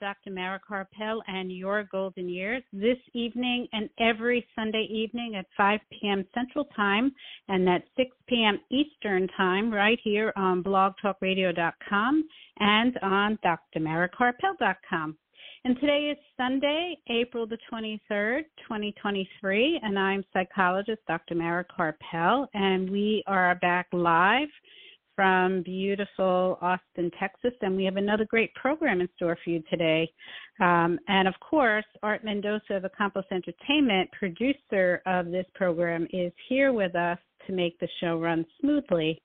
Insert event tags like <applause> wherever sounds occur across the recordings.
Dr. Mara Karpel and Your Golden Years this evening and every Sunday evening at 5 p.m. Central Time and at 6 p.m. Eastern Time right here on blogtalkradio.com and on drmarakarpel.com. And today is Sunday, April the 23rd, 2023, and I'm psychologist Dr. Mara Karpel, and we are back live from beautiful Austin, Texas, and we have another great program in store for you today. Um, and of course, Art Mendoza of Accomplice Entertainment, producer of this program, is here with us to make the show run smoothly.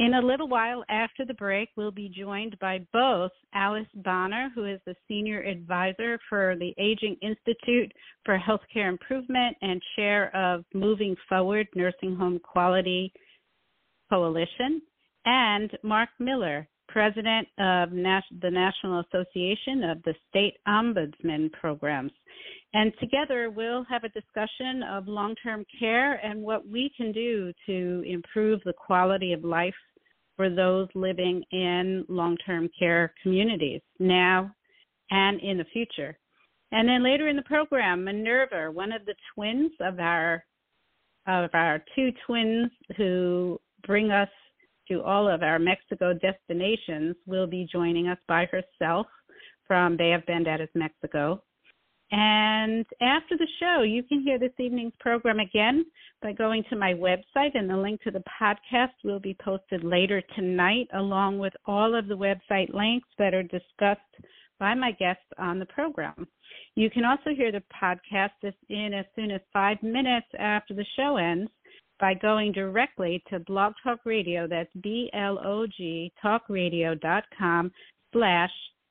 In a little while after the break, we'll be joined by both Alice Bonner, who is the Senior Advisor for the Aging Institute for Healthcare Improvement and chair of Moving Forward Nursing Home Quality Coalition, and Mark Miller, President of the National Association of the State Ombudsman Programs. And together we'll have a discussion of long term care and what we can do to improve the quality of life for those living in long term care communities now and in the future. And then later in the program, Minerva, one of the twins of our of our two twins who bring us to all of our Mexico destinations will be joining us by herself from Bay of Banderas, Mexico. And after the show, you can hear this evening's program again by going to my website, and the link to the podcast will be posted later tonight, along with all of the website links that are discussed by my guests on the program. You can also hear the podcast in as soon as five minutes after the show ends by going directly to Blog Talk Radio. That's B L O G talkradio.com slash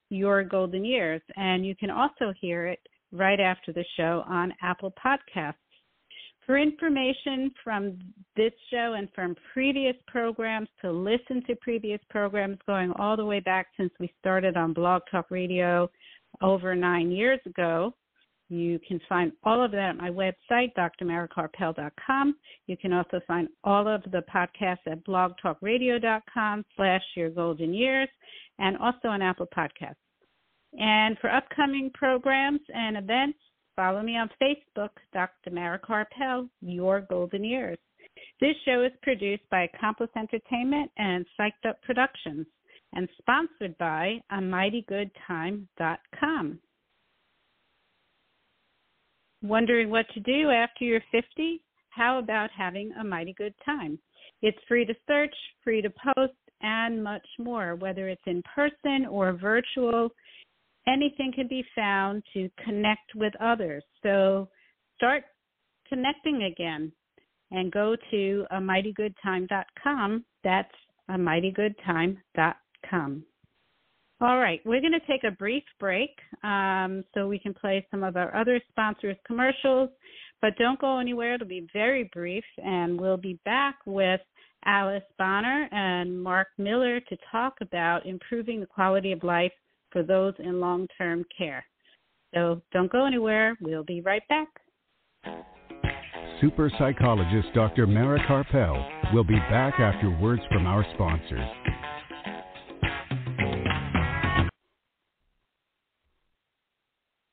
your golden years. And you can also hear it right after the show on Apple Podcasts. For information from this show and from previous programs, to listen to previous programs going all the way back since we started on Blog Talk Radio over nine years ago, you can find all of that at my website, drmarakarpel.com. You can also find all of the podcasts at blogtalkradio.com slash your golden years and also on Apple Podcasts. And for upcoming programs and events, follow me on Facebook, Dr. Mara Karpel, Your Golden Years. This show is produced by Accomplice Entertainment and Psyched Up Productions and sponsored by amightygoodtime.com. Wondering what to do after you're 50? How about having a mighty good time? It's free to search, free to post, and much more, whether it's in person or virtual. Anything can be found to connect with others. So start connecting again and go to a. That's a mightygoodtime.com. All right, we're going to take a brief break um, so we can play some of our other sponsors' commercials, but don't go anywhere. It'll be very brief, and we'll be back with Alice Bonner and Mark Miller to talk about improving the quality of life for those in long term care. So don't go anywhere. We'll be right back. Super psychologist Dr. Mara Karpel will be back after words from our sponsors.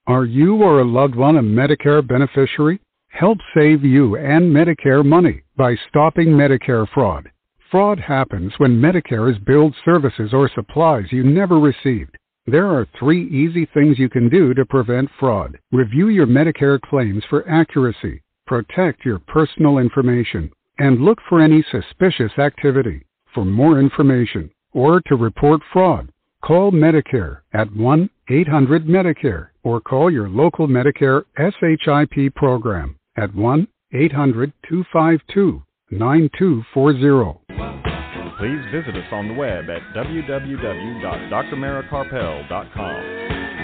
Are you or a loved one a Medicare beneficiary? Help save you and Medicare money by stopping Medicare fraud. Fraud happens when Medicare is billed services or supplies you never received. There are three easy things you can do to prevent fraud. Review your Medicare claims for accuracy, protect your personal information, and look for any suspicious activity. For more information or to report fraud, Call Medicare at 1 800 Medicare or call your local Medicare SHIP program at 1 800 252 9240. Please visit us on the web at www.drmarakarpel.com.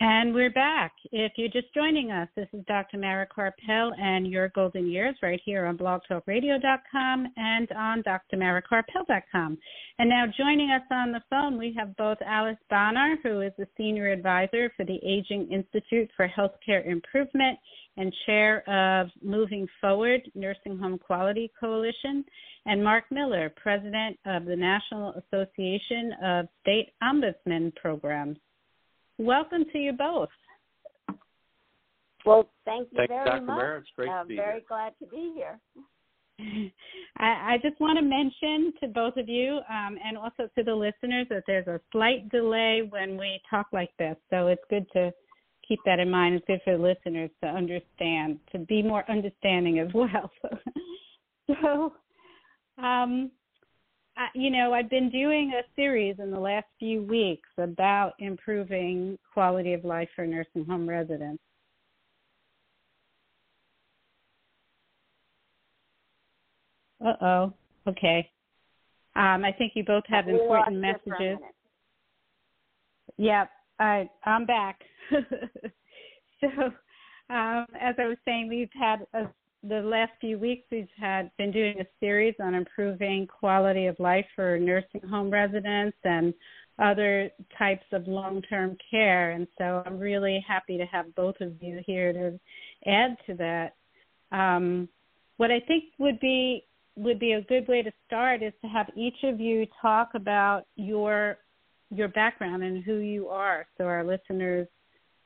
And we're back. If you're just joining us, this is Dr. Mara Karpel and Your Golden Years right here on blogtalkradio.com and on drmarakarpel.com. And now joining us on the phone, we have both Alice Bonner, who is the Senior Advisor for the Aging Institute for Healthcare Improvement and Chair of Moving Forward Nursing Home Quality Coalition, and Mark Miller, President of the National Association of State Ombudsman Programs. Welcome to you both. Well, thank you Thanks, very Dr. much. Mara. It's great I'm to be very here. glad to be here. <laughs> I, I just want to mention to both of you um, and also to the listeners that there's a slight delay when we talk like this. So it's good to keep that in mind. It's good for the listeners to understand, to be more understanding as well. <laughs> so, um, I, you know, I've been doing a series in the last few weeks about improving quality of life for nursing home residents. Uh oh. Okay. Um, I think you both have We important you for a messages. Yep, I I'm back. <laughs> so, um, as I was saying, we've had a, the last few weeks we've had been doing a series on improving quality of life for nursing home residents and other types of long-term care, and so I'm really happy to have both of you here to add to that. Um, what I think would be would be a good way to start is to have each of you talk about your your background and who you are, so our listeners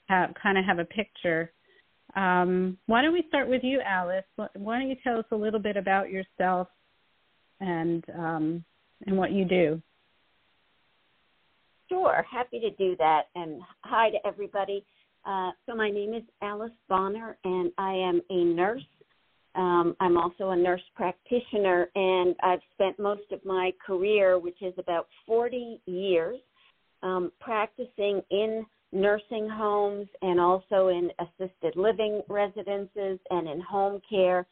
have, kind of have a picture. Um, why don't we start with you, Alice? Why don't you tell us a little bit about yourself and um, and what you do? Sure, happy to do that. And hi to everybody. Uh, so my name is Alice Bonner, and I am a nurse. Um, I'm also a nurse practitioner, and I've spent most of my career, which is about 40 years, um, practicing in nursing homes and also in assisted living residences and in home care.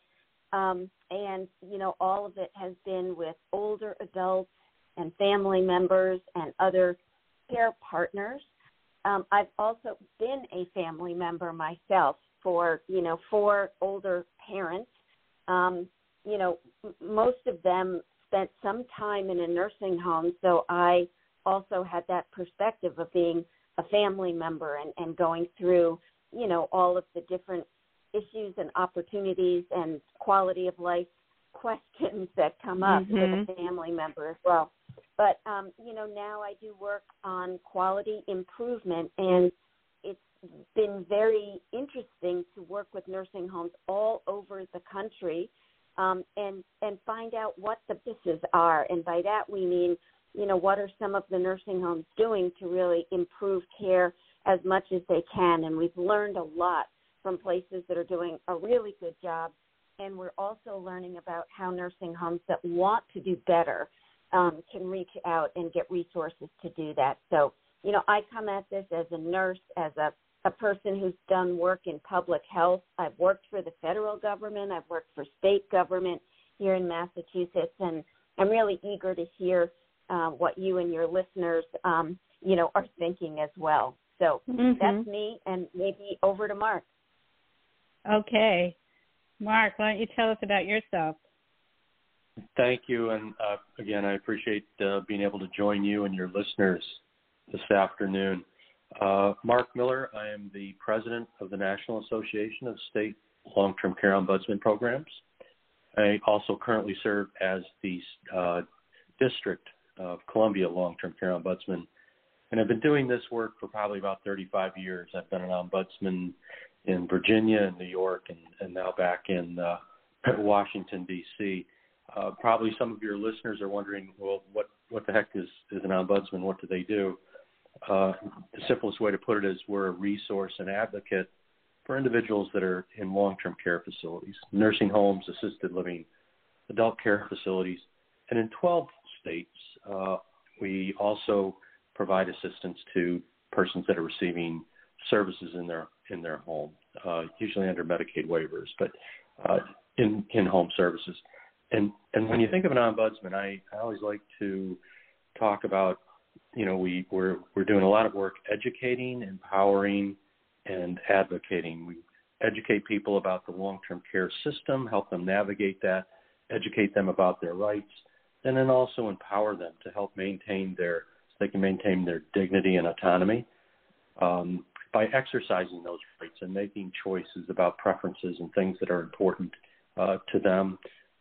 Um, and, you know, all of it has been with older adults and family members and other care partners. Um, I've also been a family member myself for, you know, four older parents. Um, you know, most of them spent some time in a nursing home, so I also had that perspective of being a family member and, and going through, you know, all of the different issues and opportunities and quality of life <laughs> questions that come up with Mhm. a family member as well. But um, you know, now I do work on quality improvement and it's been very interesting to work with nursing homes all over the country um, and and find out what the businesses are. And by that we mean, you know, what are some of the nursing homes doing to really improve care as much as they can. And we've learned a lot from places that are doing a really good job. And we're also learning about how nursing homes that want to do better um, can reach out and get resources to do that. So, you know, I come at this as a nurse, as a, a person who's done work in public health. I've worked for the federal government, I've worked for state government here in Massachusetts, and I'm really eager to hear uh, what you and your listeners, um, you know, are thinking as well. So Mhm. that's me, and maybe over to Mark. Okay. Mark, why don't you tell us about yourself? Thank you, and uh, again, I appreciate uh, being able to join you and your listeners this afternoon. Uh, Mark Miller, I am the president of the National Association of State Long-Term Care Ombudsman Programs. I also currently serve as the uh, District of Columbia Long-Term Care Ombudsman, and I've been doing this work for probably about 35 years. I've been an ombudsman in Virginia and New York, and, and now back in uh, <clears throat> Washington D.C. Uh, probably some of your listeners are wondering, well, what what the heck is is an ombudsman? What do they do? Uh, the simplest way to put it is we're a resource and advocate for individuals that are in long-term care facilities, nursing homes, assisted living, adult care facilities, and in 12 states, uh, we also provide assistance to persons that are receiving services in their in their home, uh, usually under Medicaid waivers, but uh, in in home services. And and when you think of an ombudsman, I, I always like to talk about, you know, we we're we're doing a lot of work educating, empowering, and advocating. We educate people about the long-term care system, help them navigate that, educate them about their rights, and then also empower them to help maintain their so they can maintain their dignity and autonomy um, by exercising those rights and making choices about preferences and things that are important uh, to them.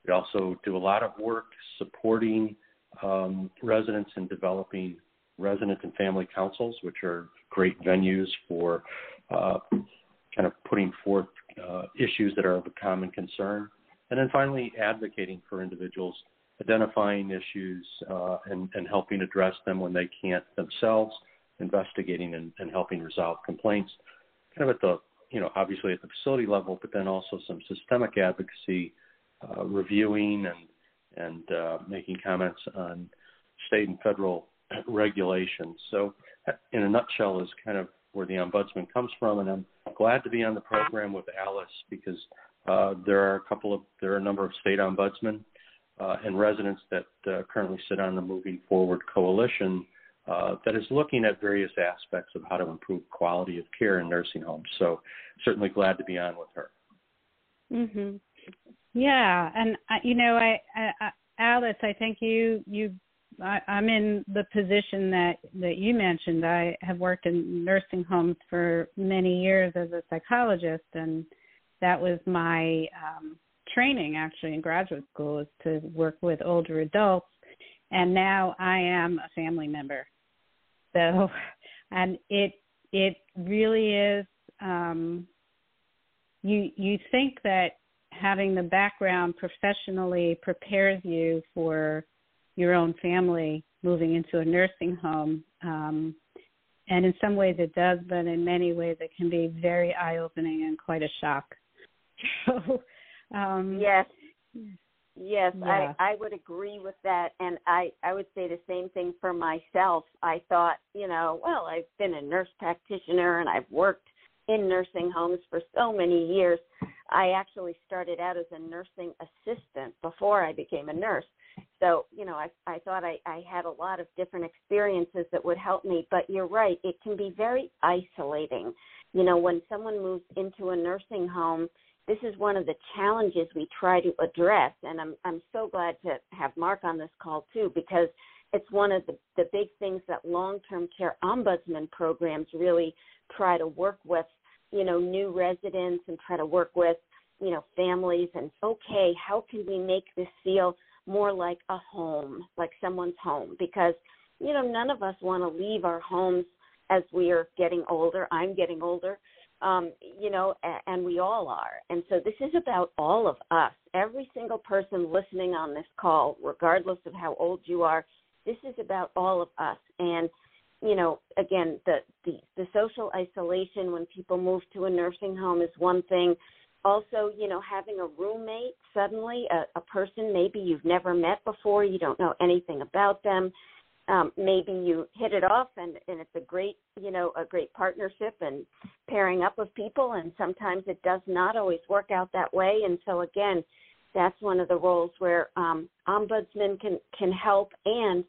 We also do a lot of work supporting um, residents and developing resident and family councils, which are great venues for uh, kind of putting forth uh, issues that are of a common concern. And then finally, advocating for individuals, identifying issues uh, and, and, helping address them when they can't themselves, investigating and, and, helping resolve complaints, kind of at the, you know, obviously at the facility level, but then also some systemic advocacy, uh, reviewing and and uh, making comments on state and federal regulations. So, in a nutshell, is kind of where the ombudsman comes from, and I'm glad to be on the program with Alice because uh, there are a couple of there are a number of state ombudsmen and residents that uh, currently sit on the Moving Forward Coalition uh, that is looking at various aspects of how to improve quality of care in nursing homes. So, certainly glad to be on with her. Mm-hmm. Yeah, and uh, you know, I, I, Alice, I think you you I, I'm in the position that that you mentioned. I have worked in nursing homes for many years as a psychologist, and that was my um, training actually in graduate school is to work with older adults. And now I am a family member, so <laughs> and it it really is. Um, you you think that having the background professionally prepares you for your own family moving into a nursing home. Um, and in some ways it does, but in many ways it can be very eye opening and quite a shock. <laughs> So, um, yes. Yes, yeah. I, I would agree with that. And I, I would say the same thing for myself. I thought, you know, well, I've been a nurse practitioner and I've worked in nursing homes for so many years. I actually started out as a nursing assistant before I became a nurse. So, you know, I I thought I, I had a lot of different experiences that would help me, but you're right, it can be very isolating. You know, when someone moves into a nursing home, this is one of the challenges we try to address and I'm I'm so glad to have Mark on this call too because it's one of the, the big things that long-term care ombudsman programs really try to work with you know, new residents and try to work with, you know, families and okay, how can we make this feel more like a home, like someone's home? Because, you know, none of us want to leave our homes as we are getting older. I'm getting older. Um, you know, and we all are. And so this is about all of us. Every single person listening on this call, regardless of how old you are, this is about all of us. And you know, again, the, the the social isolation when people move to a nursing home is one thing. Also, you know, having a roommate suddenly, a, a person maybe you've never met before, you don't know anything about them. Um, maybe you hit it off and, and it's a great, you know, a great partnership and pairing up of people. And sometimes it does not always work out that way. And so again, that's one of the roles where um, ombudsmen can can help and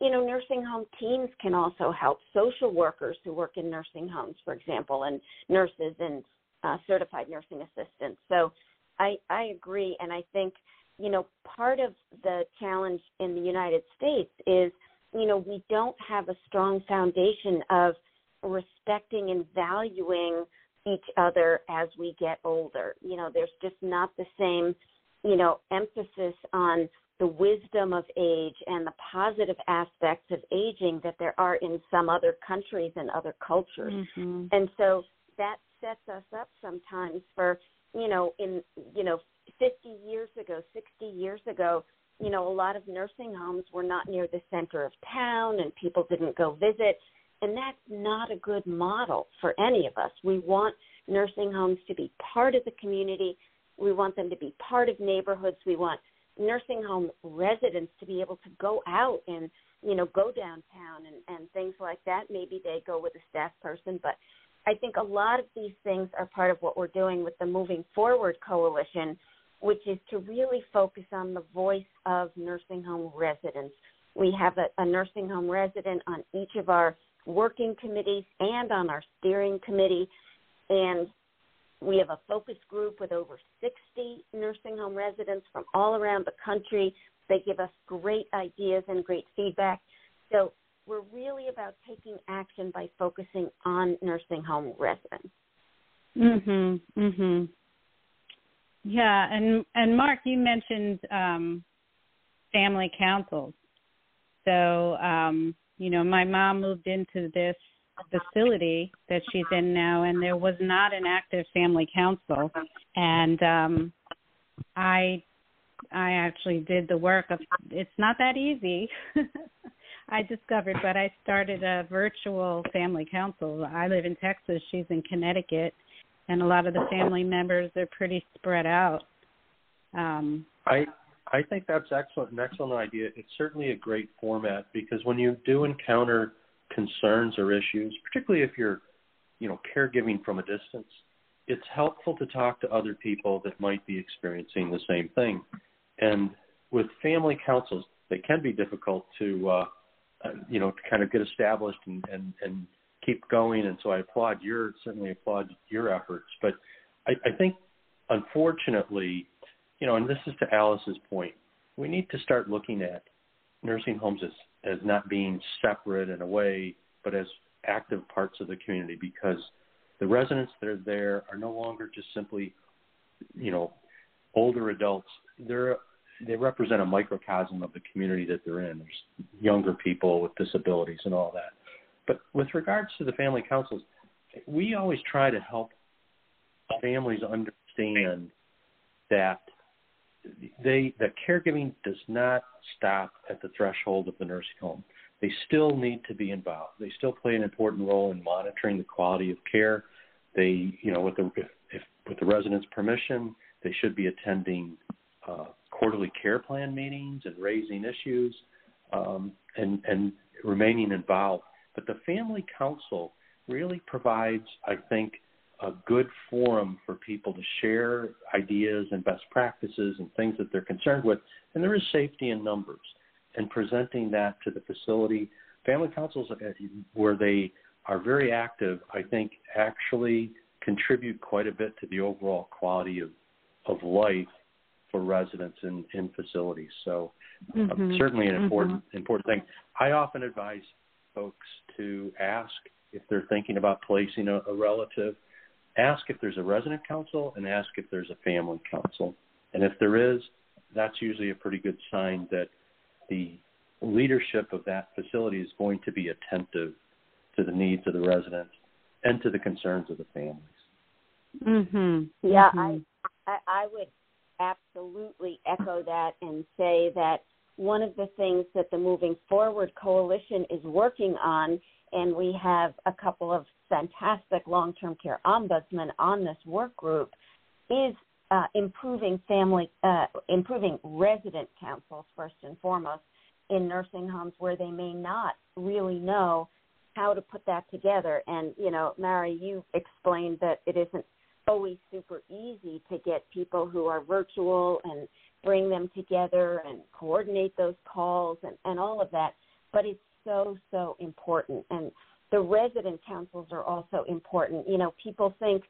you know, nursing home teams can also help. Social workers who work in nursing homes, for example, and nurses and uh, certified nursing assistants. So I, I agree. And I think, you know, part of the challenge in the United States is, you know, we don't have a strong foundation of respecting and valuing each other as we get older. You know, there's just not the same, you know, emphasis on the wisdom of age and the positive aspects of aging that there are in some other countries and other cultures. Mm-hmm. And so that sets us up sometimes for, you know, in, you know, 50 years ago, 60 years ago, you know, a lot of nursing homes were not near the center of town and people didn't go visit. And that's not a good model for any of us. We want nursing homes to be part of the community. We want them to be part of neighborhoods. We want nursing home residents to be able to go out and you know go downtown and and things like that maybe they go with a staff person but i think a lot of these things are part of what we're doing with the moving forward coalition which is to really focus on the voice of nursing home residents we have a, a nursing home resident on each of our working committees and on our steering committee and we have a focus group with over 60 nursing home residents from all around the country. They give us great ideas and great feedback. So we're really about taking action by focusing on nursing home residents. Mhm. Mhm. Yeah, and and Mark, you mentioned um, family councils. So, um, you know, my mom moved into this facility that she's in now, and there was not an active family council. And um, I, I actually did the work of. It's not that easy. <laughs> I discovered, but I started a virtual family council. I live in Texas. She's in Connecticut, and a lot of the family members are pretty spread out. Um, I I think that's excellent, an excellent idea. It's certainly a great format because when you do encounter concerns or issues, particularly if you're, you know, caregiving from a distance, it's helpful to talk to other people that might be experiencing the same thing. And with family councils, they can be difficult to, uh, uh you know, to kind of get established and, and, and keep going. And so I applaud your, certainly applaud your efforts. But I, I think, unfortunately, you know, and this is to Alice's point, we need to start looking at nursing homes as, as not being separate in a way, but as active parts of the community because the residents that are there are no longer just simply, you know, older adults. They're they represent a microcosm of the community that they're in. There's younger people with disabilities and all that. But with regards to the family councils, we always try to help families understand that they that caregiving does not stop at the threshold of the nursing home. They still need to be involved. They still play an important role in monitoring the quality of care. They, you know, with the if, if with the residents' permission, they should be attending uh, quarterly care plan meetings and raising issues um, and and remaining involved. But the family council really provides, I think, a good forum for people to share ideas and best practices and things that they're concerned with. And there is safety in numbers. And presenting that to the facility, family councils uh, where they are very active, I think actually contribute quite a bit to the overall quality of, of life for residents in, in facilities. So uh, mm-hmm. uh, certainly an important mm-hmm. important thing. I often advise folks to ask if they're thinking about placing a, a relative ask if there's a resident council and ask if there's a family council. And if there is, that's usually a pretty good sign that the leadership of that facility is going to be attentive to the needs of the residents and to the concerns of the families. Mhm. Yeah, mm-hmm. I I would absolutely echo that and say that one of the things that the Moving Forward Coalition is working on and we have a couple of fantastic long-term care ombudsmen on this work group, is uh, improving family, uh, improving resident councils first and foremost in nursing homes where they may not really know how to put that together. And you know, Mary, you explained that it isn't always super easy to get people who are virtual and bring them together and coordinate those calls and, and all of that. But it's so, so important. And the resident councils are also important. You know, people think,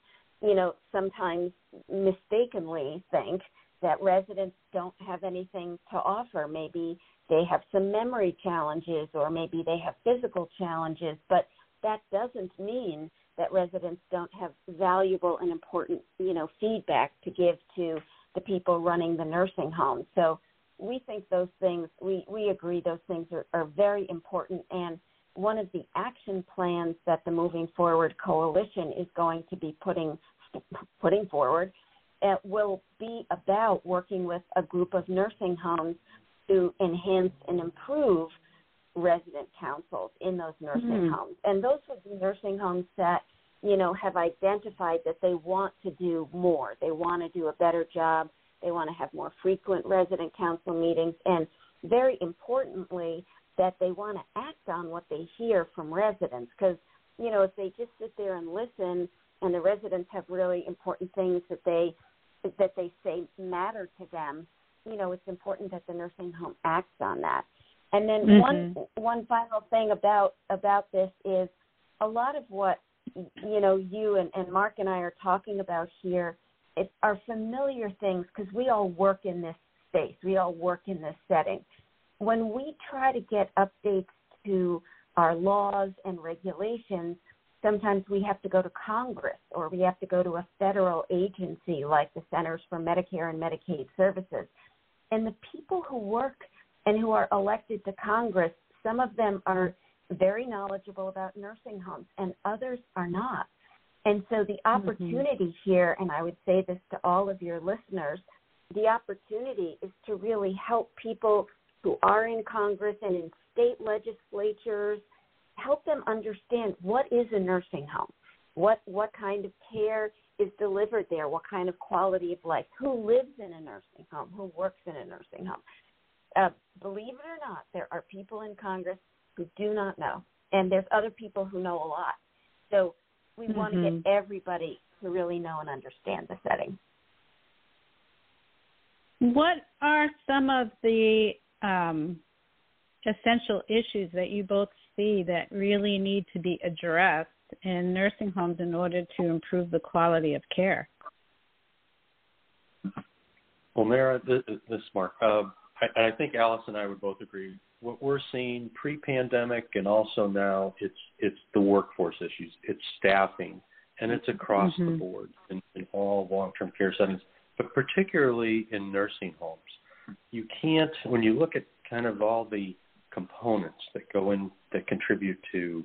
you know, sometimes mistakenly think that residents don't have anything to offer. Maybe they have some memory challenges or maybe they have physical challenges, but that doesn't mean that residents don't have valuable and important, you know, feedback to give to the people running the nursing home. So we think those things, we, we agree those things are, are very important. And one of the action plans that the Moving Forward Coalition is going to be putting, putting forward uh, will be about working with a group of nursing homes to enhance and improve resident councils in those nursing mm-hmm. homes. And those would be nursing homes that, you know, have identified that they want to do more. They want to do a better job they want to have more frequent resident council meetings, and very importantly, that they want to act on what they hear from residents. Because, you know, if they just sit there and listen, and the residents have really important things that they that they say matter to them, you know, it's important that the nursing home acts on that. And then mm-hmm. one one final thing about about this is a lot of what you know, you and, and Mark and I are talking about here it, are familiar things because we all work in this space. We all work in this setting. When we try to get updates to our laws and regulations, sometimes we have to go to Congress or we have to go to a federal agency like the Centers for Medicare and Medicaid Services. And the people who work and who are elected to Congress, some of them are very knowledgeable about nursing homes and others are not. And so the mm-hmm. opportunity mm-hmm. here, and I would say this to all of your listeners, the opportunity is to really help people who are in Congress and in state legislatures, help them understand what is a nursing home, what what kind of care is delivered there, what kind of quality of life, who lives in a nursing home, who works in a nursing home. Uh, believe it or not, there are people in Congress who do not know, and there's other people who know a lot. So we mm-hmm. want to get everybody to really know and understand the setting. What are some of the um, essential issues that you both see that really need to be addressed in nursing homes in order to improve the quality of care? Well, Mara, this, this is Mark. Uh, I, I think Alice and I would both agree. What we're seeing pre-pandemic and also now, it's it's the workforce issues, it's staffing, and it's across mm-hmm. the board in, in all long-term care settings, but particularly in nursing homes. You can't, when you look at kind of all the components that go in that contribute to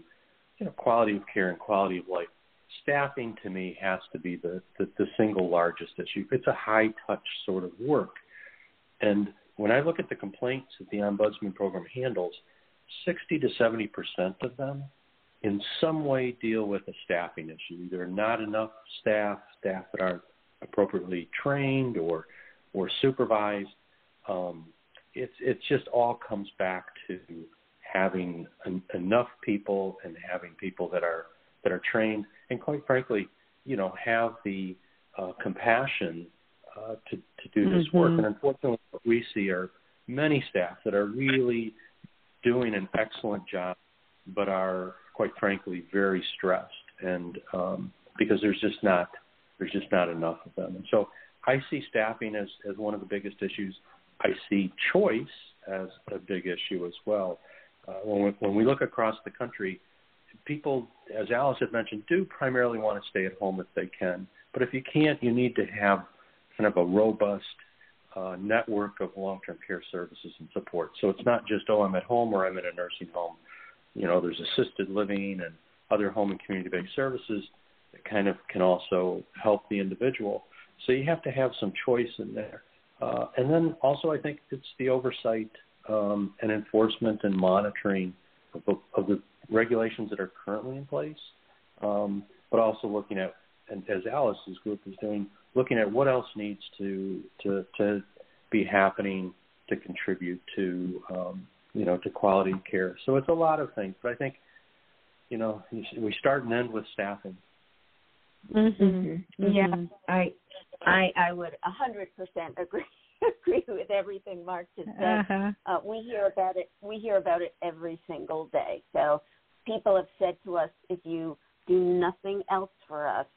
you know quality of care and quality of life. Staffing to me has to be the, the, the single largest issue. It's a high touch sort of work. And when I look at the complaints that the Ombudsman program handles, 60 to 70 percent of them in some way deal with a staffing issue. Either not enough staff, staff that aren't appropriately trained or or supervised. Um, it's it's just all comes back to having en- enough people and having people that are that are trained and quite frankly, you know, have the uh, compassion uh, to to do this mm-hmm. work. And unfortunately, what we see are many staff that are really doing an excellent job, but are quite frankly very stressed, and um, because there's just not there's just not enough of them. And so I see staffing as as one of the biggest issues. I see choice as a big issue as well. Uh, when, we, when we look across the country, people, as Alice had mentioned, do primarily want to stay at home if they can. But if you can't, you need to have kind of a robust uh, network of long-term care services and support. So it's not just, oh, I'm at home or I'm in a nursing home. You know, there's assisted living and other home and community-based services that kind of can also help the individual. So you have to have some choice in there. Uh, and then also, I think it's the oversight um, and enforcement and monitoring of the, of the, regulations that are currently in place, um, but also looking at, and as Alice's group is doing, looking at what else needs to to, to be happening to contribute to um, you know to quality care. So it's a lot of things, but I think you know we start and end with staffing. Mm-hmm. Mm-hmm. Yeah, I I I would a hundred percent agree <laughs> agree with everything Mark just said. Uh-huh. Uh, we hear about it. We hear about it every single day. So people have said to us, if you do nothing else for us,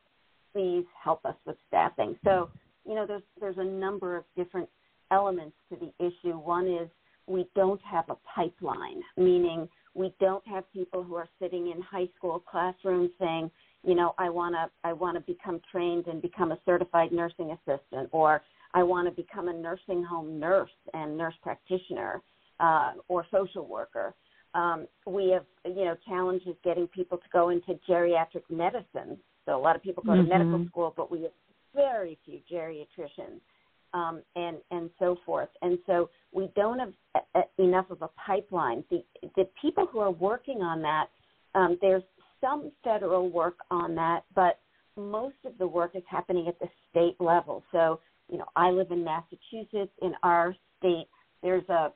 please help us with staffing. So you know, there's there's a number of different elements to the issue. One is we don't have a pipeline, meaning we don't have people who are sitting in high school classrooms saying, you know, I want to I want to become trained and become a certified nursing assistant, or I want to become a nursing home nurse and nurse practitioner uh, or social worker. Um, we have, you know, challenges getting people to go into geriatric medicine. So a lot of people go mm-hmm. to medical school, but we have very few geriatricians um, and and so forth. And so we don't have a, a, enough of a pipeline. The the people who are working on that, um, there's some federal work on that, but most of the work is happening at the state level. So, you know, I live in Massachusetts. In our state, there's a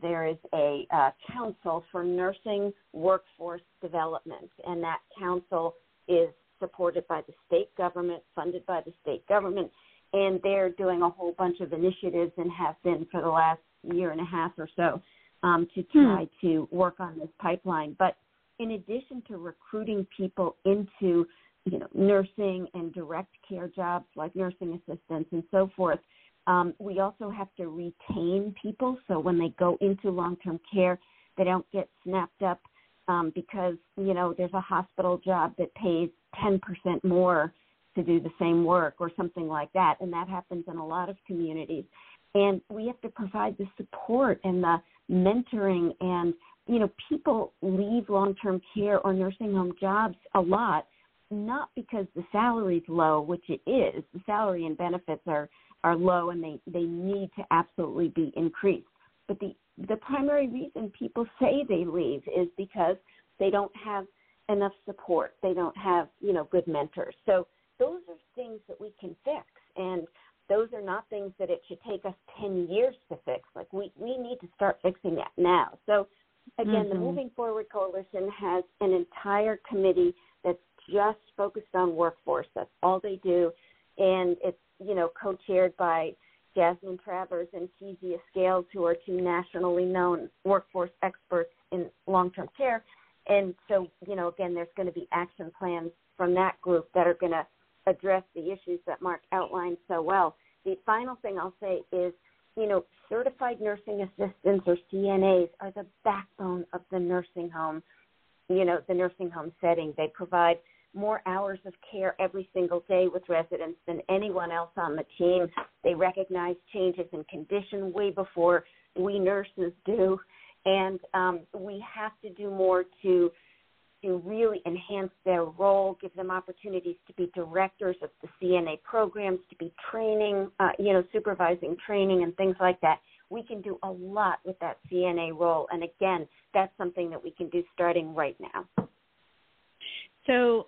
there is a uh, council for nursing workforce development, and that council is supported by the state government, funded by the state government, and they're doing a whole bunch of initiatives and have been for the last year and a half or so um, to hmm. try hmm. to work on this pipeline. But in addition to recruiting people into you know nursing and direct care jobs like nursing assistants and so forth, um, we also have to retain people. So when they go into long-term care, they don't get snapped up um, because you know there's a hospital job that pays 10% more to do the same work or something like that, and that happens in a lot of communities. And we have to provide the support and the mentoring and you know people leave long-term care or nursing home jobs a lot not because the salary's low, which it is. The salary and benefits are are low and they they need to absolutely be increased. But the the primary reason people say they leave is because they don't have enough support. They don't have, you know, good mentors. So those are things that we can fix and those are not things that it should take us 10 years to fix. Like we we need to start fixing that now. So again, mm-hmm. the Moving Forward Coalition has an entire committee that's just focused on workforce. That's all they do and it's, you know, co-chaired by Jasmine Travers and Kezia Scales, who are two nationally known workforce experts in long-term care. And so, you know, again, there's going to be action plans from that group that are going to address the issues that Mark outlined so well. The final thing I'll say is, you know, certified nursing assistants or CNAs are the backbone of the nursing home, you know, the nursing home setting. They provide more hours of care every single day with residents than anyone else on the team. They recognize changes in condition way before we nurses do, and um, we have to do more to to really enhance their role, give them opportunities to be directors of the CNA programs, to be training, uh, you know, supervising training and things like that. We can do a lot with that CNA role, and again, that's something that we can do starting right now. So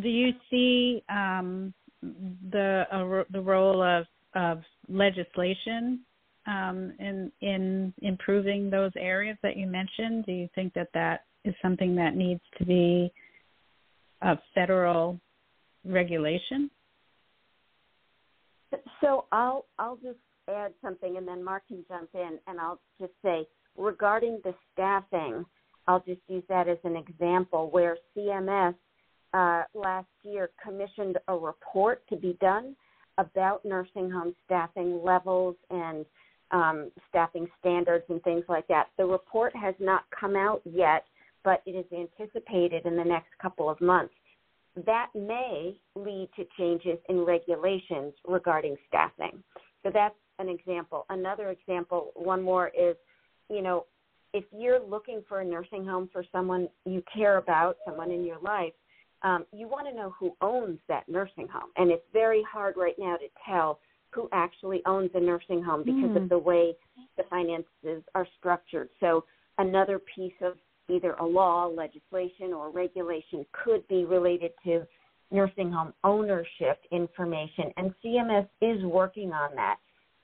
do you see um, the uh, the role of of legislation um, in in improving those areas that you mentioned? Do you think that that is something that needs to be a federal regulation? So I'll I'll just add something, and then Mark can jump in, and I'll just say regarding the staffing, I'll just use that as an example where CMS uh, last year commissioned a report to be done about nursing home staffing levels and um, staffing standards and things like that. The report has not come out yet, but it is anticipated in the next couple of months. That may lead to changes in regulations regarding staffing. So that's an example. Another example, one more is, you know, if you're looking for a nursing home for someone you care about, someone in your life, um, you want to know who owns that nursing home. And it's very hard right now to tell who actually owns a nursing home because mm. of the way the finances are structured. So another piece of either a law, legislation, or regulation could be related to nursing home ownership information, and CMS is working on that.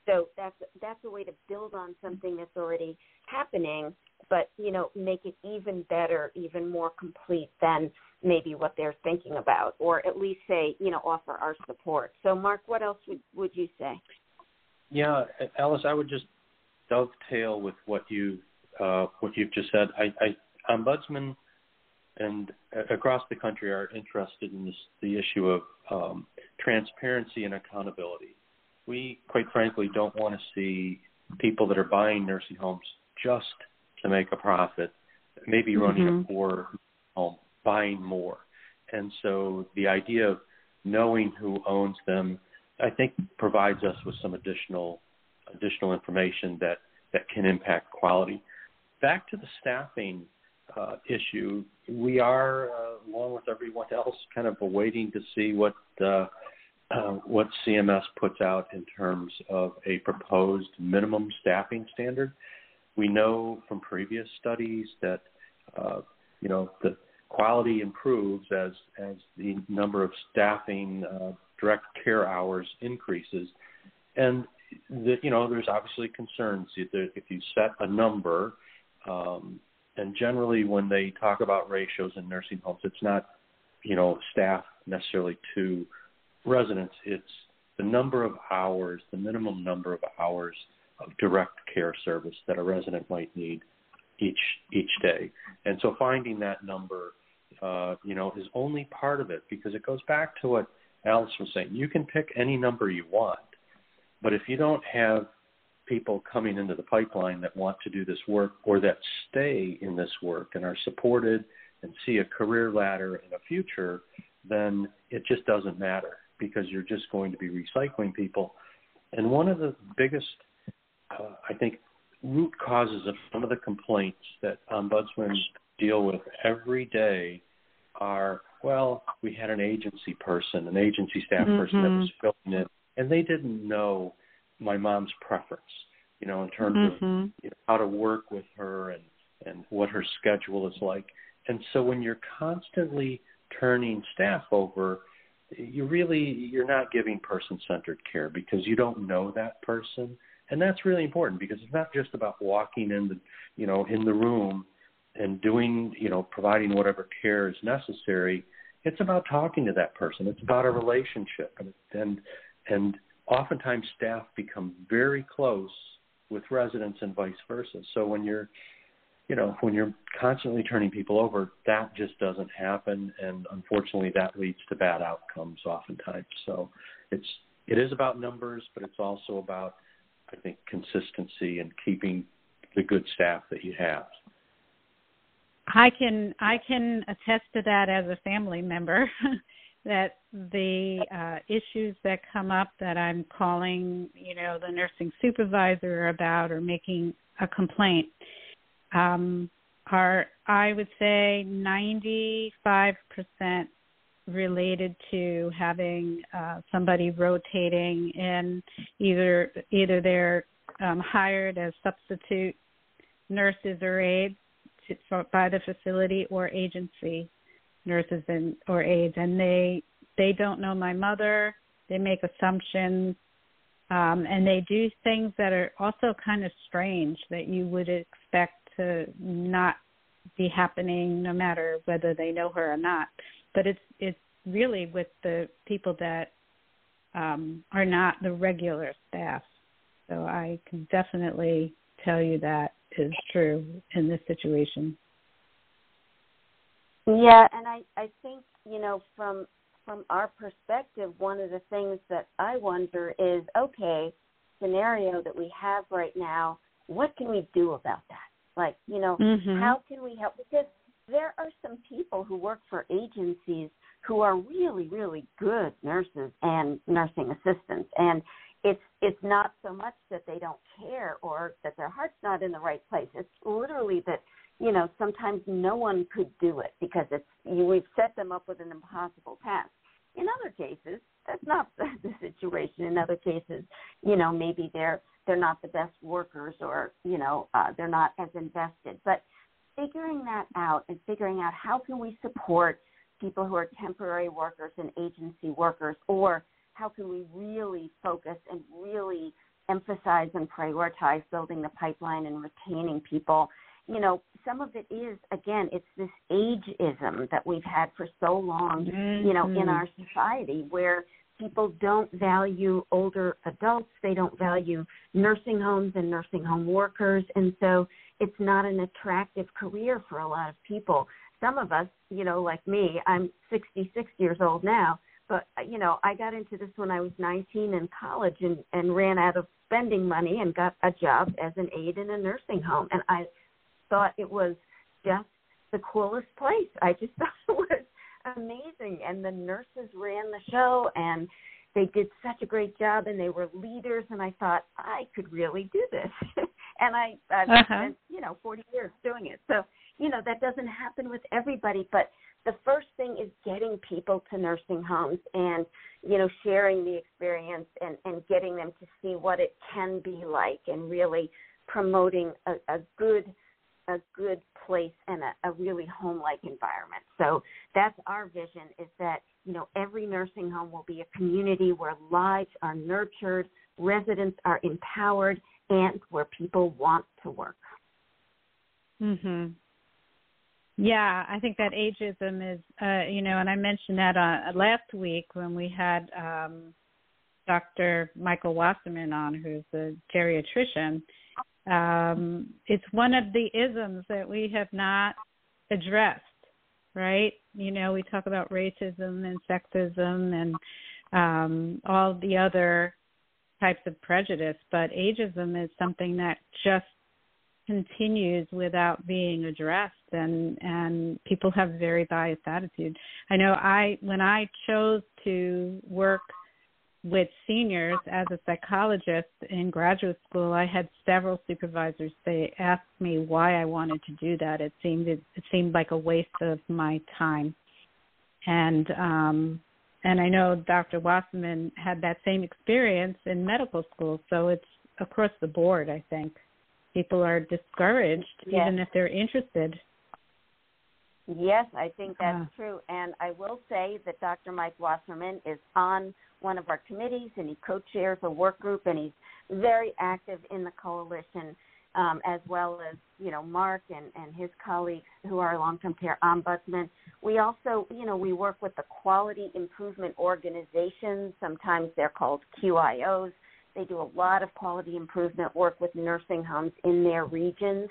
So that's that's a way to build on something that's already happening, but you know, make it even better, even more complete than maybe what they're thinking about, or at least say, you know, offer our support. So, Mark, what else would, would you say? Yeah, Alice, I would just dovetail with what you uh, what you've just said. I, I ombudsman and across the country are interested in this, the issue of um, transparency and accountability. We, quite frankly, don't want to see people that are buying nursing homes just to make a profit, maybe running mm-hmm. a poor home buying more. And so the idea of knowing who owns them, I think, provides us with some additional additional information that that can impact quality. Back to the staffing uh, issue, we are, uh, along with everyone else, kind of awaiting to see what uh, uh what CMS puts out in terms of a proposed minimum staffing standard. We know from previous studies that uh, you know the quality improves as as the number of staffing uh, direct care hours increases, and the, you know there's obviously concerns if you set a number, um, and generally when they talk about ratios in nursing homes, it's not you know staff necessarily to residents. It's the number of hours, the minimum number of hours direct care service that a resident might need each each day. And so finding that number, uh, you know, is only part of it because it goes back to what Alice was saying. You can pick any number you want, but if you don't have people coming into the pipeline that want to do this work or that stay in this work and are supported and see a career ladder and a future, then it just doesn't matter because you're just going to be recycling people. And one of the biggest, uh, I think, root causes of some of the complaints that ombudsmen deal with every day are well, we had an agency person, an agency staff mm-hmm. person that was filling it, and they didn't know my mom's preference, you know, in terms mm-hmm. of you know, how to work with her and and what her schedule is like. And so when you're constantly turning staff over, you really you're not giving person-centered care because you don't know that person and that's really important because it's not just about walking in the you know in the room and doing you know providing whatever care is necessary. It's about talking to that person. It's about a relationship. And and and oftentimes staff become very close with residents and vice versa. So when you're you know when you're constantly turning people over that just doesn't happen. And unfortunately that leads to bad outcomes oftentimes. So it's it is about numbers but it's also about I think consistency and keeping the good staff that you have. I can I can attest to that as a family member <laughs> that the uh, issues that come up that I'm calling, you know, the nursing supervisor about or making a complaint um, are I would say 95% related to having uh, somebody rotating in either either they're um, hired as substitute nurses or aides to, for, by the facility or agency nurses and or aides, and they they don't know my mother. They make assumptions, um, and they do things that are also kind of strange that you would expect to not be happening, no matter whether they know her or not but it's it's really with the people that um, are not the regular staff. So I can definitely tell you that is true in this situation. Yeah, and I I think you know from from our perspective, one of the things that I wonder is okay, scenario that we have right now, what can we do about that? Like, you know, mm-hmm. how can we help? Because there are some people who work for agencies who are really, really good nurses and nursing assistants. And it's it's not so much that they don't care or that their heart's not in the right place. It's literally that you know sometimes no one could do it because it's you, we've set them up with an impossible task. In other cases, that's not the, <laughs> the situation. In other cases, you know maybe they're they're not the best workers or you know uh, they're not as invested. But figuring that out and figuring out how can we support people who are temporary workers and agency workers or how can we really focus and really emphasize and prioritize building the pipeline and retaining people you know some of it is again it's this ageism that we've had for so long mm-hmm. you know in our society where people don't value older adults they don't value nursing homes and nursing home workers and so it's not an attractive career for a lot of people. Some of us, you know, like me, I'm 66 years old now, but you know, I got into this when I was 19 in college and and ran out of spending money and got a job as an aide in a nursing home and I thought it was just the coolest place. I just <laughs> thought it was amazing and the nurses ran the show and they did such a great job and they were leaders and I thought I could really do this. <laughs> and I I've uh-huh. spent, you know, 40 years doing it. So, you know, that doesn't happen with everybody, but the first thing is getting people to nursing homes and, you know, sharing the experience and and getting them to see what it can be like and really promoting a, a good a good place and a, a really home-like environment. So that's our vision is that, you know, every nursing home will be a community where lives are nurtured, residents are empowered, and where people want to work. Mhm. Yeah, I think that ageism is, uh, you know, and I mentioned that uh, last week when we had um, Dr. Michael Wasserman on, who's a geriatrician, um, it's one of the isms that we have not addressed, right? You know, we talk about racism and sexism and um, all the other types of prejudice, but ageism is something that just continues without being addressed and and people have very biased attitude. I know I when I chose to work with seniors as a psychologist in graduate school, I had several supervisors They asked me why I wanted to do that. It seemed it, it seemed like a waste of my time. And um and I know Dr. Wasserman had that same experience in medical school, so it's across the board, I think. People are discouraged yes. even if they're interested. Yes, I think that's uh, true. And I will say that Dr. Mike Wasserman is on one of our committees and he co chairs a work group and he's very active in the coalition, um, as well as, you know, Mark and, and his colleagues who are long term care ombudsmen. We also, you know, we work with the quality improvement organizations. Sometimes they're called QIOs. They do a lot of quality improvement work with nursing homes in their regions.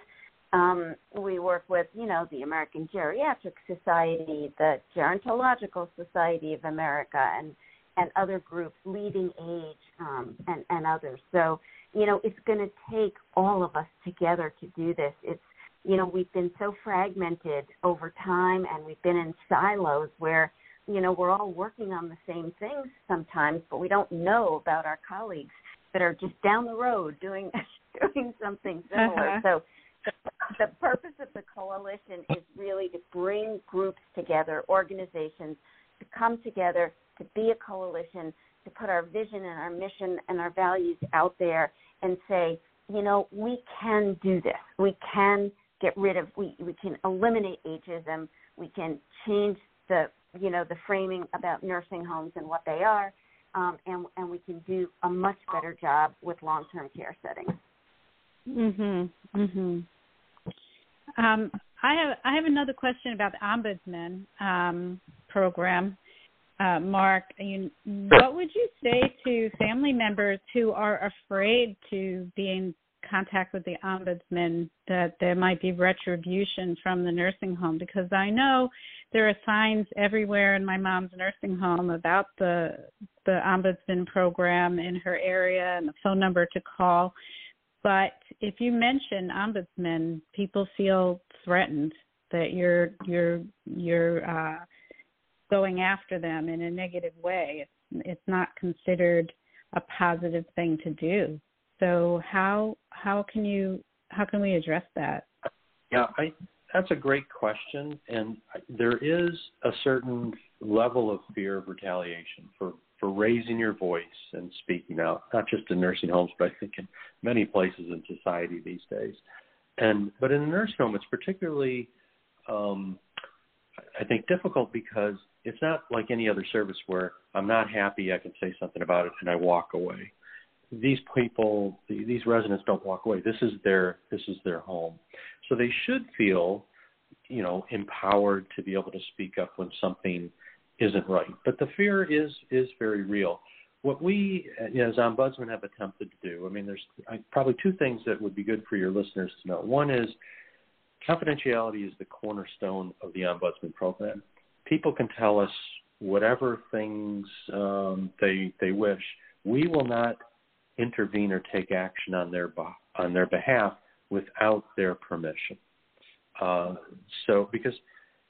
Um, we work with, you know, the American Geriatric Society, the Gerontological Society of America, and and other groups, Leading Age, um, and and others. So, you know, it's going to take all of us together to do this. It's, you know, we've been so fragmented over time, and we've been in silos where, you know, we're all working on the same things sometimes, but we don't know about our colleagues that are just down the road doing <laughs> doing something similar. Uh-huh. So the purpose of the coalition is really to bring groups together, organizations to come together, to be a coalition, to put our vision and our mission and our values out there and say, you know, we can do this. We can get rid of we we can eliminate ageism. We can change the you know the framing about nursing homes and what they are, um, and and we can do a much better job with long term care settings. Mhm. Mhm. Um, I have I have another question about the ombudsman um, program. Uh, Mark, you, what would you say to family members who are afraid to be in contact with the ombudsman that there might be retribution from the nursing home? Because I know there are signs everywhere in my mom's nursing home about the the ombudsman program in her area and the phone number to call. But if you mention ombudsman, people feel threatened that you're you're you're uh, going after them in a negative way. It's it's not considered a positive thing to do. So how how can you how can we address that? Yeah, I that's a great question, and there is a certain level of fear of retaliation for for raising your voice and speaking out, not just in nursing homes, but I think in many places in society these days. And but in a nursing home, it's particularly, um, I think, difficult because it's not like any other service where I'm not happy, I can say something about it, and I walk away. These people, these residents don't walk away. This is their this is their home, so they should feel, you know, empowered to be able to speak up when something isn't right. But the fear is is very real. What we, you know, as ombudsman, have attempted to do. I mean, there's probably two things that would be good for your listeners to know. One is confidentiality is the cornerstone of the ombudsman program. People can tell us whatever things um, they they wish. We will not intervene or take action on their on their behalf without their permission. Uh, so because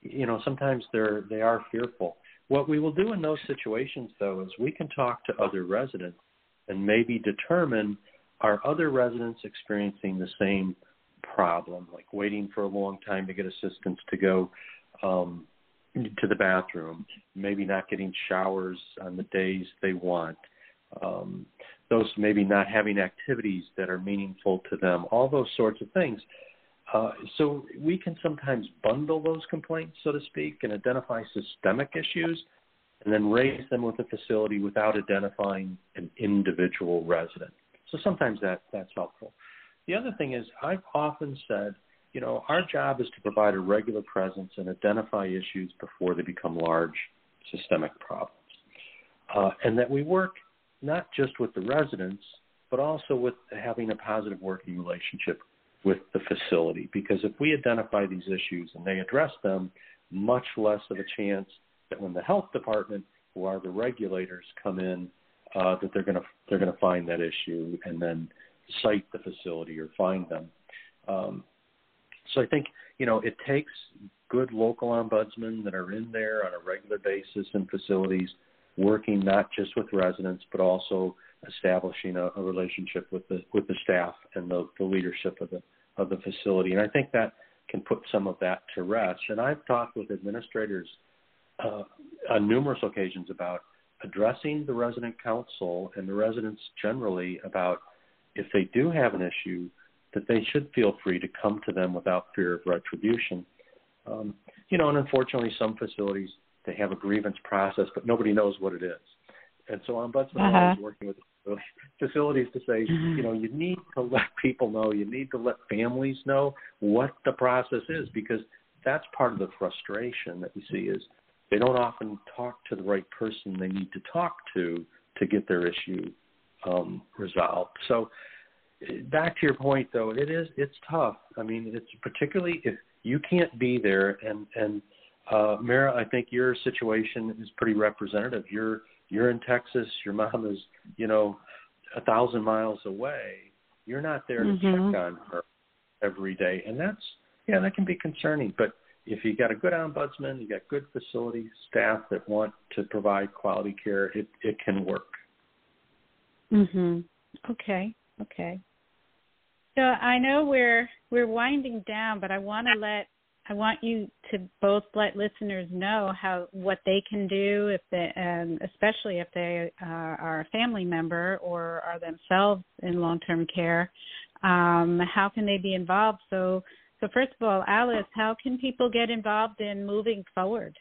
you know sometimes they're they are fearful what we will do in those situations, though, is we can talk to other residents and maybe determine are other residents experiencing the same problem, like waiting for a long time to get assistance to go um, to the bathroom, maybe not getting showers on the days they want, um, those maybe not having activities that are meaningful to them, all those sorts of things. Uh, so we can sometimes bundle those complaints, so to speak, and identify systemic issues and then raise them with the facility without identifying an individual resident. So sometimes that, that's helpful. The other thing is I've often said, you know, our job is to provide a regular presence and identify issues before they become large systemic problems. Uh, and that we work not just with the residents, but also with having a positive working relationship with the facility. Because if we identify these issues and they address them, much less of a chance that when the health department, who are the regulators, come in, uh, that they're going to they're going to find that issue and then cite the facility or find them. Um, so I think you know it takes good local ombudsmen that are in there on a regular basis in facilities, working not just with residents but also establishing a, a relationship with the with the staff and the, the leadership of the of the facility. And I think that can put some of that to rest. And I've talked with administrators uh, on numerous occasions about addressing the resident council and the residents generally about if they do have an issue, that they should feel free to come to them without fear of retribution. Um, you know, and unfortunately, some facilities they have a grievance process, but nobody knows what it is. And so, ombudsman uh-huh. is working with facilities to say, mm-hmm. you know, you need to let people know, you need to let families know what the process is, because that's part of the frustration that we see is they don't often talk to the right person they need to talk to to get their issue um, resolved. So back to your point though, it is it's tough. I mean, it's particularly if you can't be there and and uh, Mara, I think your situation is pretty representative. You're you're in Texas. Your mom is, you know, a thousand miles away. You're not there to mm-hmm. check on her every day, and that's yeah, that can be concerning. But if you got a good ombudsman, you got good facility staff that want to provide quality care, it it can work. Mhm. Okay. Okay. So I know we're we're winding down, but I want to let I want you to both let listeners know how what they can do if they, um, especially if they uh, are a family member or are themselves in long-term care. Um, how can they be involved? So, so first of all, Alice, how can people get involved in moving forward?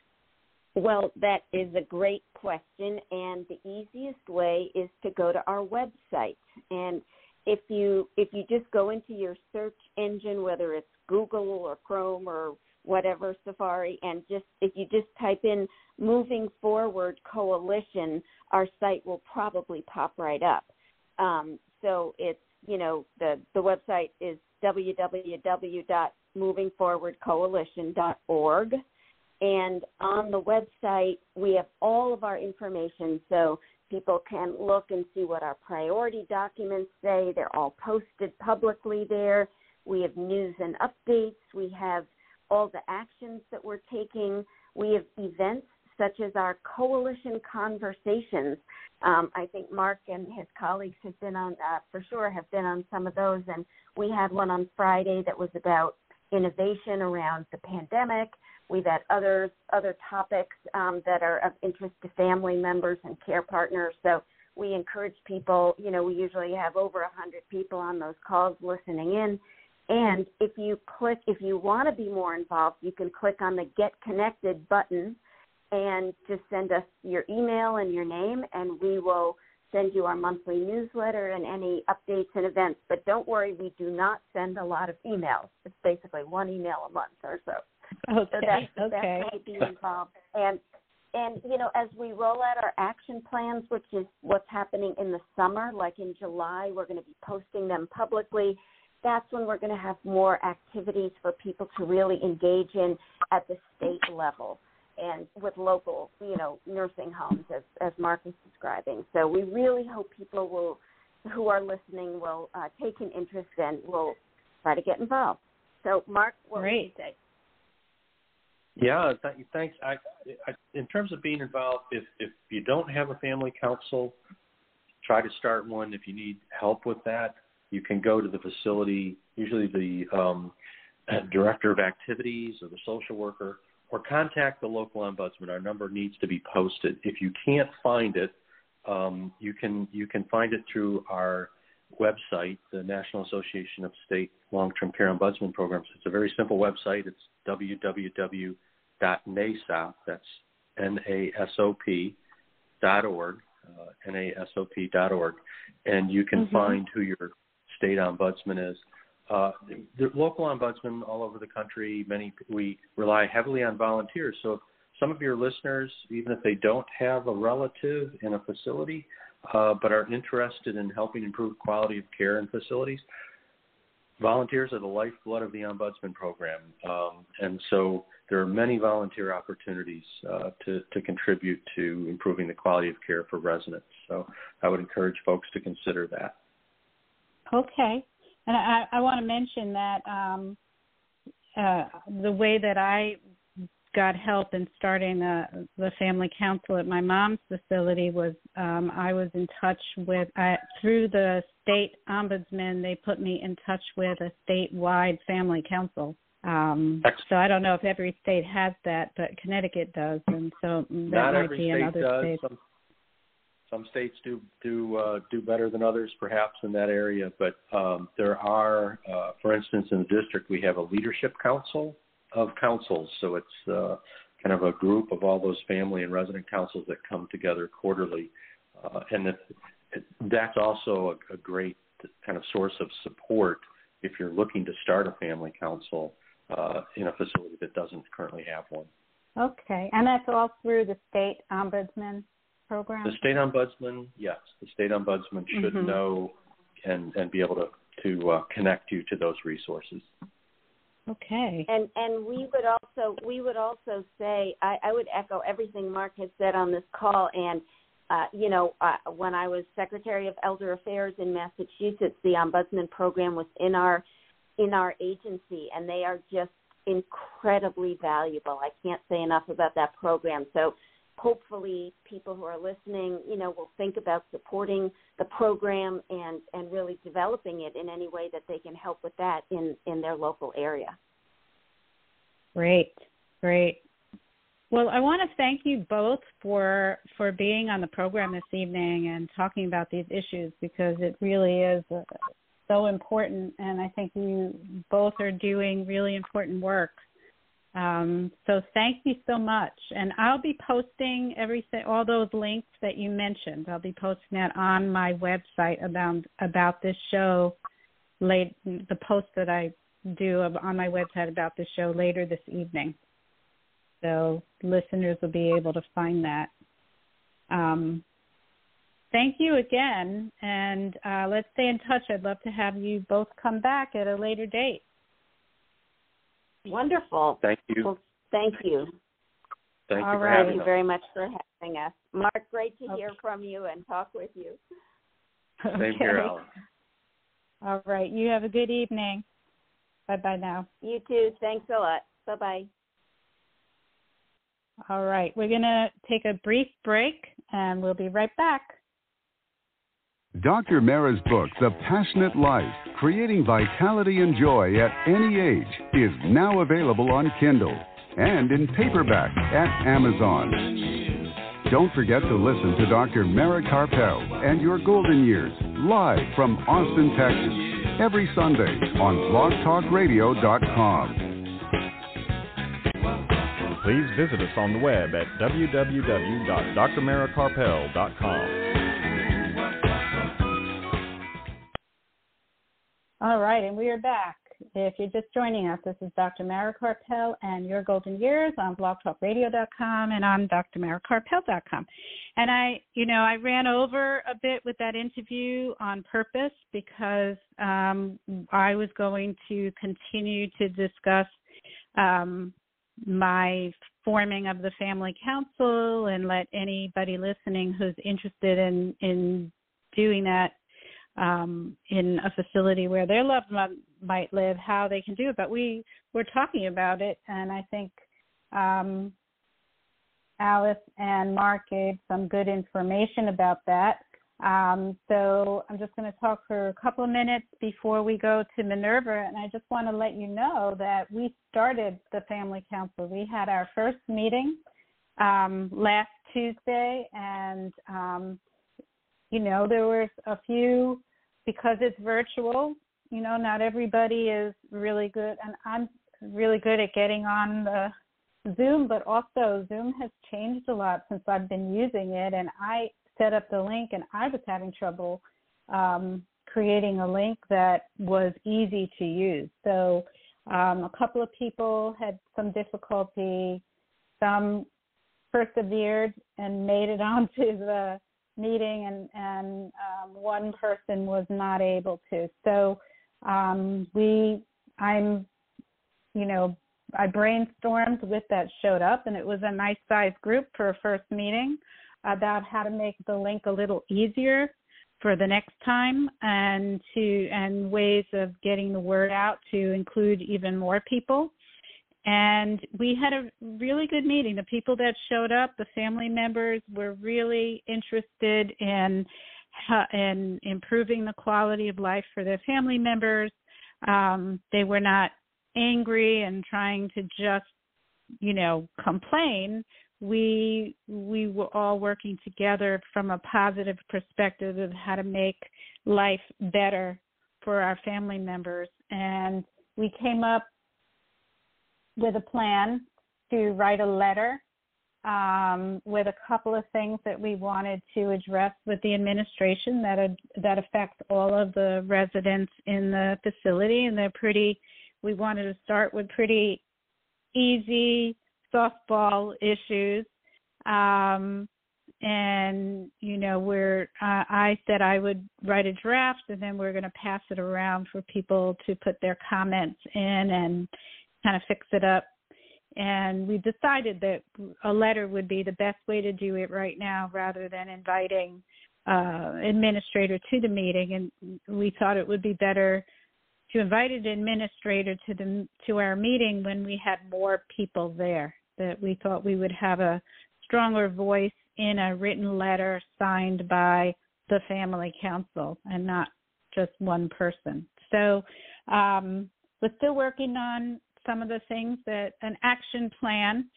Well, that is a great question, and the easiest way is to go to our website. And if you if you just go into your search engine, whether it's Google or Chrome or whatever Safari, and just if you just type in "Moving Forward Coalition," our site will probably pop right up. Um, so it's you know the the website is www.movingforwardcoalition.org. And on the website, we have all of our information. So people can look and see what our priority documents say. They're all posted publicly there. We have news and updates. We have all the actions that we're taking. We have events such as our coalition conversations. Um, I think Mark and his colleagues have been on, uh, for sure, have been on some of those. And we had one on Friday that was about innovation around the pandemic. We've had other other topics um, that are of interest to family members and care partners. So we encourage people. You know, we usually have over a hundred people on those calls listening in. And if you click, if you want to be more involved, you can click on the Get Connected button and just send us your email and your name, and we will send you our monthly newsletter and any updates and events. But don't worry, we do not send a lot of emails. It's basically one email a month or so. <laughs> Okay. So that's the okay. best way to be involved. And and you know, as we roll out our action plans, which is what's happening in the summer, like in July, we're going to be posting them publicly. That's when we're going to have more activities for people to really engage in at the state level and with local, you know, nursing homes, as as Mark is describing. So we really hope people will, who are listening, will uh, take an interest and will try to get involved. So, Mark, what Great. would you say? Yeah, th- thanks. I, I, in terms of being involved, if if you don't have a family council, try to start one. If you need help with that, you can go to the facility. Usually, the um, director of activities or the social worker, or contact the local ombudsman. Our number needs to be posted. If you can't find it, um, you can you can find it through our website, the National Association of State Long-Term Care Ombudsman Programs. It's a very simple website. It's www NASOP, that's N-A-S-O-P dot org, uh, N-A-S-O-P dot org, and you can mm-hmm. find who your state ombudsman is. Uh, the local ombudsman all over the country, many we rely heavily on volunteers. So if some of your listeners, even if they don't have a relative in a facility, uh, but are interested in helping improve quality of care in facilities, volunteers are the lifeblood of the Ombudsman program. Um, and so there are many volunteer opportunities uh, to, to contribute to improving the quality of care for residents. So I would encourage folks to consider that. Okay. And I, I want to mention that um, uh, the way that I got help in starting the, the family council at my mom's facility was um, I was in touch with uh, through the state ombudsman. They put me in touch with a statewide family council. Um, so I don't know if every state has that, but Connecticut does, and so that Not might be another does. state. Some, some states do do uh, do better than others, perhaps in that area. But um, there are, uh, for instance, in the district, we have a leadership council of councils. So it's uh, kind of a group of all those family and resident councils that come together quarterly, uh, and that's also a, a great kind of source of support if you're looking to start a family council uh, in a facility that doesn't currently have one. Okay, and that's all through the state ombudsman program. The state ombudsman, yes, the state ombudsman should Mhm. know and and be able to to uh, connect you to those resources. Okay. And and we would also we would also say I, I would echo everything Mark has said on this call. And uh, you know, uh, when I was Secretary of Elder Affairs in Massachusetts, the Ombudsman program was in our in our agency, and they are just incredibly valuable. I can't say enough about that program. So hopefully people who are listening, you know, will think about supporting the program and and really developing it in any way that they can help with that in in their local area. Great, great. Well, I want to thank you both for for being on the program this evening and talking about these issues because it really is uh, so important, and I think you both are doing really important work. Um, so thank you so much, and I'll be posting everything, all those links that you mentioned. I'll be posting that on my website about about this show. Late the post that I do on my website about this show later this evening. So listeners will be able to find that. Um, thank you again, and uh, let's stay in touch. I'd love to have you both come back at a later date. Wonderful. Thank you. Well, thank you. Thank All you for right. Thank you very much for having us. Mark, great to hear from you and talk with you. <laughs> Same here, Okay. Alan. All right. You have a good evening. Bye bye now. You too. Thanks a lot. Bye bye. All right. We're going to take a brief break and we'll be right back. Dr. Mara's book, The Passionate Life Creating Vitality and Joy at Any Age, is now available on Kindle and in paperback at Amazon. Don't forget to listen to Dr. Mara Karpel and Your Golden Years live from Austin, Texas, every Sunday on blogtalkradio.com. Please visit us on the web at www.drmarakarpel.com. All right. And we are back. If you're just joining us, this is Dr. Mara Karpel and Your Golden Years on blogtalkradio.com and on drmarakarpel.com. And I, you know, I ran over a bit with that interview on purpose because um, I was going to continue to discuss um, my forming of the family council and let anybody listening who's interested in in doing that um, in a facility where their loved one might live, how they can do it. But we were talking about it, and I think um, Alice and Mark gave some good information about that. Um, so I'm just going to talk for a couple of minutes before we go to Minerva, and I just want to let you know that we started the Family Council. We had our first meeting um, last Tuesday, and um, you know there was a few because it's virtual. You know, not everybody is really good, and I'm really good at getting on the Zoom, but also Zoom has changed a lot since I've been using it, and I set up the link, and I was having trouble um, creating a link that was easy to use. So um, a couple of people had some difficulty. Some persevered and made it <laughs> onto the meeting, and and um, one person was not able to. So um, we, I'm, you know, I brainstormed with that showed up, and it was a nice sized group for a first meeting about how to make the link a little easier for the next time and to and ways of getting the word out to include even more people and we had a really good meeting. The people that showed up the family members were really interested in in improving the quality of life for their family members. Um, they were not angry and trying to just you know complain. We we were all working together from a positive perspective of how to make life better for our family members. And we came up with a plan to write a letter um, with a couple of things that we wanted to address with the administration that ad, that affects all of the residents in the facility and they're pretty we wanted to start with pretty easy softball issues. Um, and you know, we're uh, I said I would write a draft, and then we're going to pass it around for people to put their comments in and kind of fix it up. And we decided that a letter would be the best way to do it right now, rather than inviting uh, administrator to the meeting. And we thought it would be better to invite an administrator to the to our meeting when we had more people there that we thought we would have a stronger voice in a written letter signed by the family council and not just one person. So um, we're still working on some of the things that an action plan.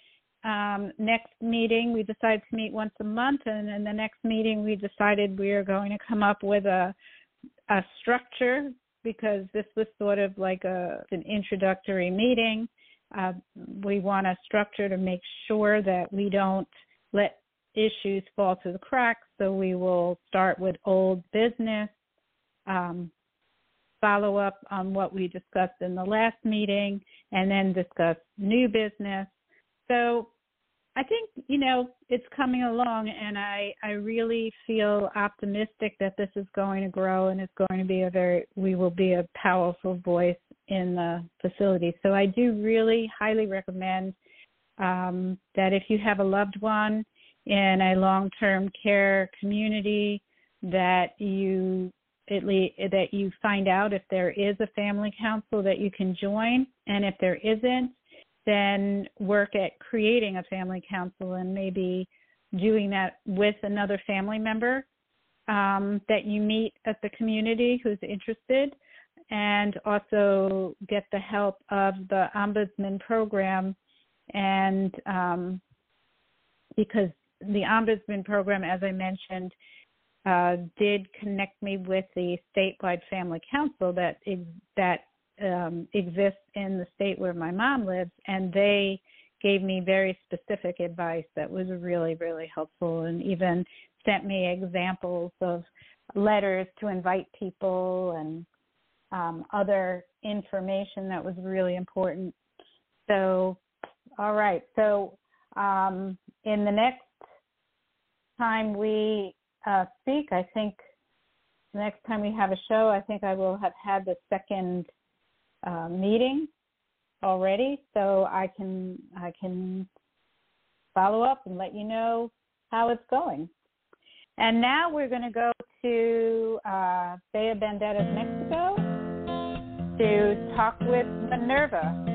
Um, next meeting, we decided to meet once a month, and in the next meeting, we decided we are going to come up with a a structure because this was sort of like a an introductory meeting uh, we want a structure to make sure that we don't let issues fall through the cracks. So we will start with old business, um, follow up on what we discussed in the last meeting, and then discuss new business. So I think you know it's coming along, and I I really feel optimistic that this is going to grow and it's going to be a very we will be a powerful voice in the facility. So I do really highly recommend um, that if you have a loved one in a long-term care community, that you at least that you find out if there is a family council that you can join, and if there isn't, then work at creating a family council and maybe doing that with another family member um, that you meet at the community who's interested and also get the help of the ombudsman program. And um, because the ombudsman program as i mentioned uh, did connect me with the statewide family council that that um, exists in the state where my mom lives, and they gave me very specific advice that was really, really helpful, and even sent me examples of letters to invite people and um, other information that was really important. So, all right. So, um, in the next time we uh, speak, I think the next time we have a show, I think I will have had the second uh, meeting already, so I can I can follow up and let you know how it's going. And now we're going to go to uh, of Banderas, Mexico, to talk with Minerva.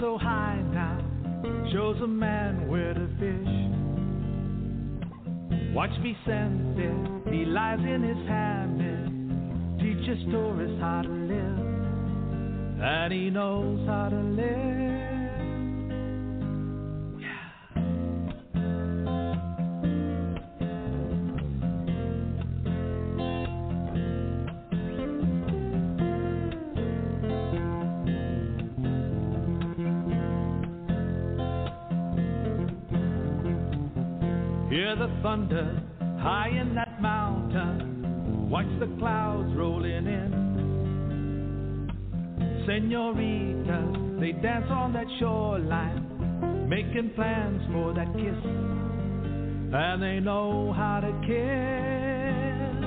So high now shows a man where to fish. Watch me send it, he lies in his hammock, teaches tourists how to live, and he knows how to live. Thunder high in that mountain. Watch the clouds rolling in. Senoritas, they dance on that shoreline, making plans for that kiss. And they know how to kiss.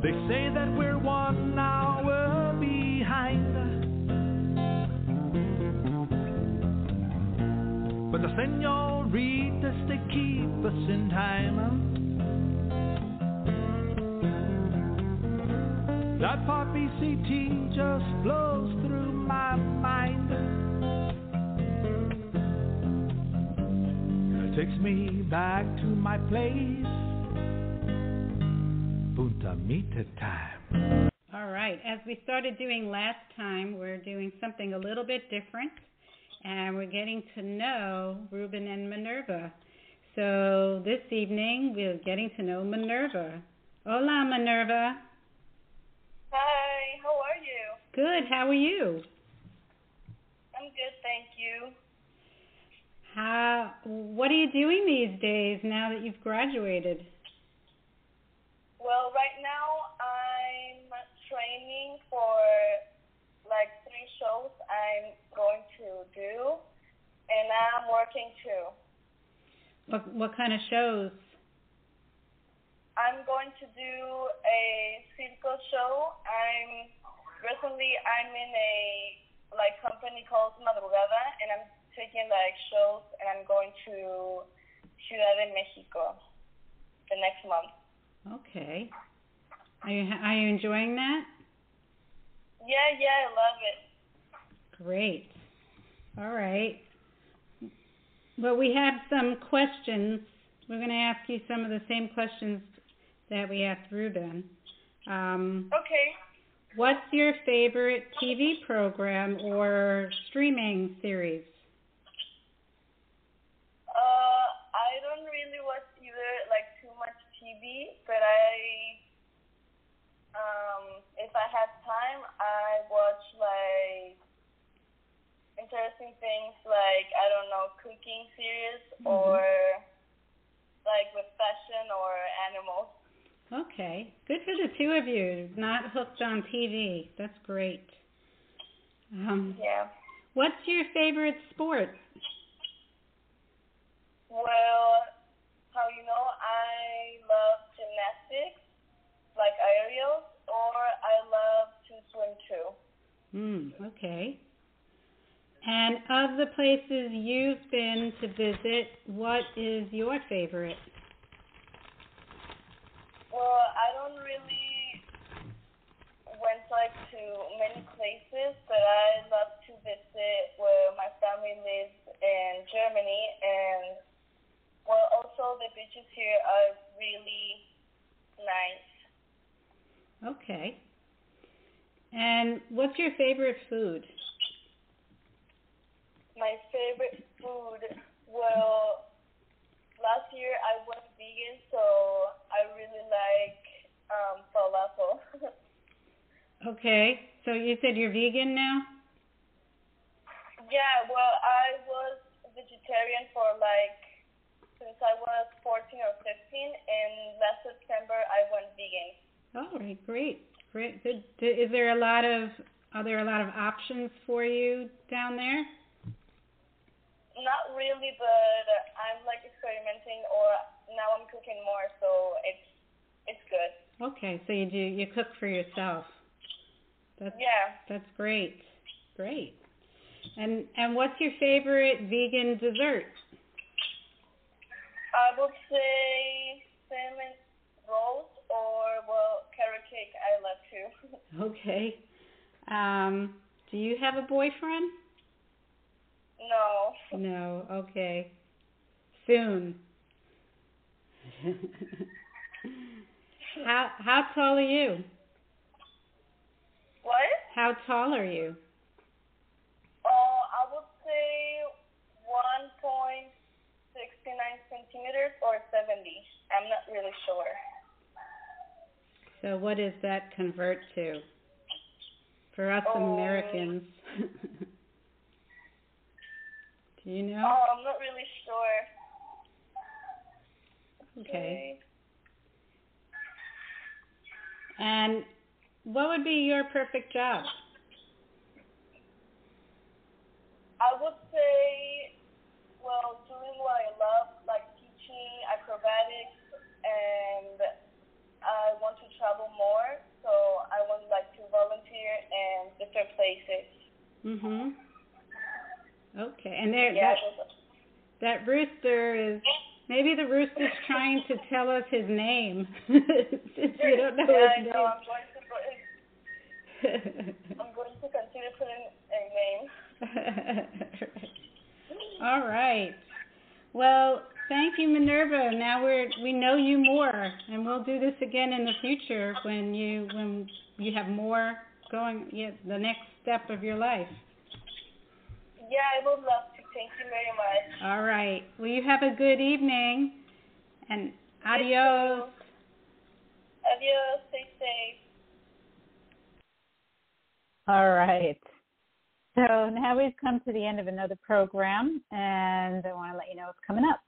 They say that we're one hour behind. But the senoritas, they keep us in time. That poppy CT just flows through my mind. It takes me back to my place. Punta Mita time. All right. As we started doing last time, we're doing something a little bit different, and we're getting to know Ruben and Minerva. So this evening, we're getting to know Minerva. Hola, Minerva. Hi, how are you? Good. How are you? I'm good, thank you. How? What are you doing these days now that you've graduated? Well, right now I'm training for like three shows I'm going to do, and I'm working too. What What kind of shows? I'm going to do a circo show. I'm recently I'm in a like company called Madrugada, and I'm taking like shows, and I'm going to Ciudad de Mexico the next month. Okay. Are you Are you enjoying that? Yeah, yeah, I love it. Great. All right. Well, we have some questions. We're going to ask you some of the same questions that we asked Ruben. Um, Okay. what's your favorite TV program or streaming series? Uh, I don't really watch either like too much TV, but I um if I have time, I watch like interesting things like I don't know cooking series or like with fashion or animals. Okay, good for the two of you. Not hooked on TV. That's great. Um, Yeah. what's your favorite sport? Well, how you know I love gymnastics, like aerials, or I love to swim too. Hmm. Okay. And of the places you've been to visit, what is your favorite? Well, I don't really went like to many places, but I love to visit where my family lives in Germany, and well, also the beaches here are really nice. Okay. And what's your favorite food? My favorite food, well, last year I went vegan, so I really like um, falafel. <laughs> Okay. So you said you're vegan now? yeah, well, I was vegetarian for like since I was 14 or 15, and last September I went vegan. All right, great. Great. Good. Is there a lot of are there a lot of options for you down there? Not really, but I'm like experimenting, or now I'm cooking more, so it's it's good. Okay, so you do you cook for yourself. That's Yeah. that's great. Great. And and what's your favorite vegan dessert? I would say cinnamon rolls or well carrot cake. I love too. <laughs> Okay. Um, do you have a boyfriend? No. No. Okay. Soon. <laughs> how how tall are you? What? How tall are you? Uh, I would say 1.69 centimeters or 70. I'm not really sure. So what does that convert to? For us Oh. Americans. <laughs> you know? Oh, I'm not really sure. Okay. And what would be your perfect job? I would say, well, doing what I love, like teaching acrobatics, and I want to travel more, so I would like to volunteer in different places. Mhm. Okay. And there Yeah, that, that rooster is maybe the rooster's trying to tell us his name. <laughs> Since we don't know yeah, I his know. I'm going to. I'm going to consider putting a name. <laughs> All right. Well, thank you, Minerva. Now we're we know you more, and we'll do this again in the future when you when you have more going. Yeah, the next step of your life. Yeah, I would love to. Thank you very much. All right. Well, you have a good evening, and adios. Adios. Stay safe. All right. So now we've come to the end of another program, and I want to let you know what's coming up.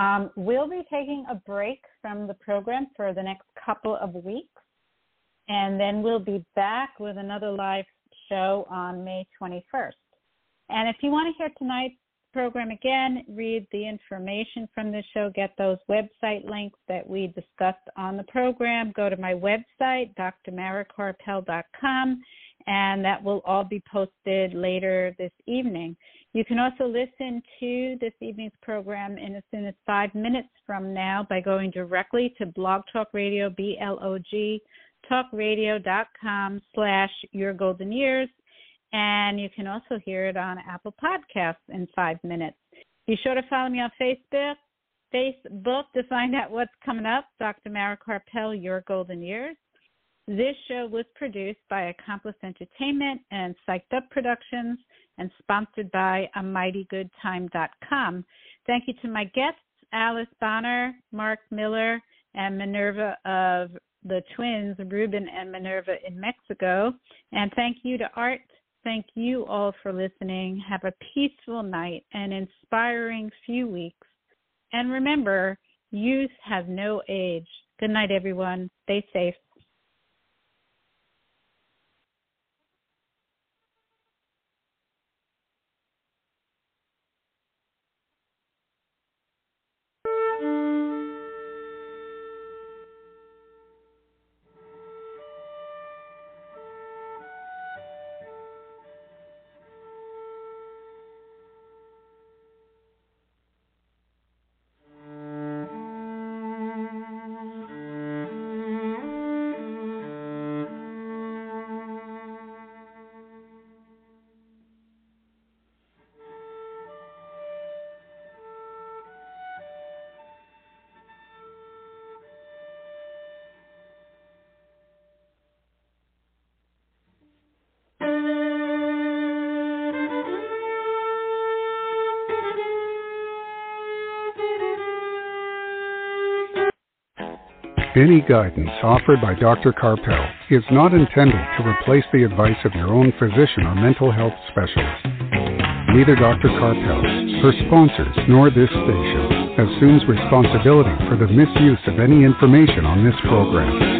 Um, we'll be taking a break from the program for the next couple of weeks, and then we'll be back with another live show on May 21st. And if you want to hear tonight's program again, read the information from the show, get those website links that we discussed on the program, go to my website, drmarakarpel.com, and that will all be posted later this evening. You can also listen to this evening's program in as soon as five minutes from now by going directly to Blog Talk Radio, B-L-O-G, talkradio.com slash your golden years. And you can also hear it on Apple Podcasts in five minutes. Be sure to follow me on Facebook, Facebook to find out what's coming up. Dr. Mara Karpel, Your Golden Years. This show was produced by Accomplice Entertainment and Psyched Up Productions and sponsored by a AmightyGoodTime.com. Thank you to my guests, Alice Bonner, Mark Miller, and Minerva of the twins, Ruben and Minerva in Mexico. And thank you to Art. Thank you all for listening. Have a peaceful night and inspiring few weeks. And remember, youth have no age. Good night, everyone. Stay safe. Any guidance offered by Dr. Karpel is not intended to replace the advice of your own physician or mental health specialist. Neither Dr. Karpel, her sponsors, nor this station assumes responsibility for the misuse of any information on this program.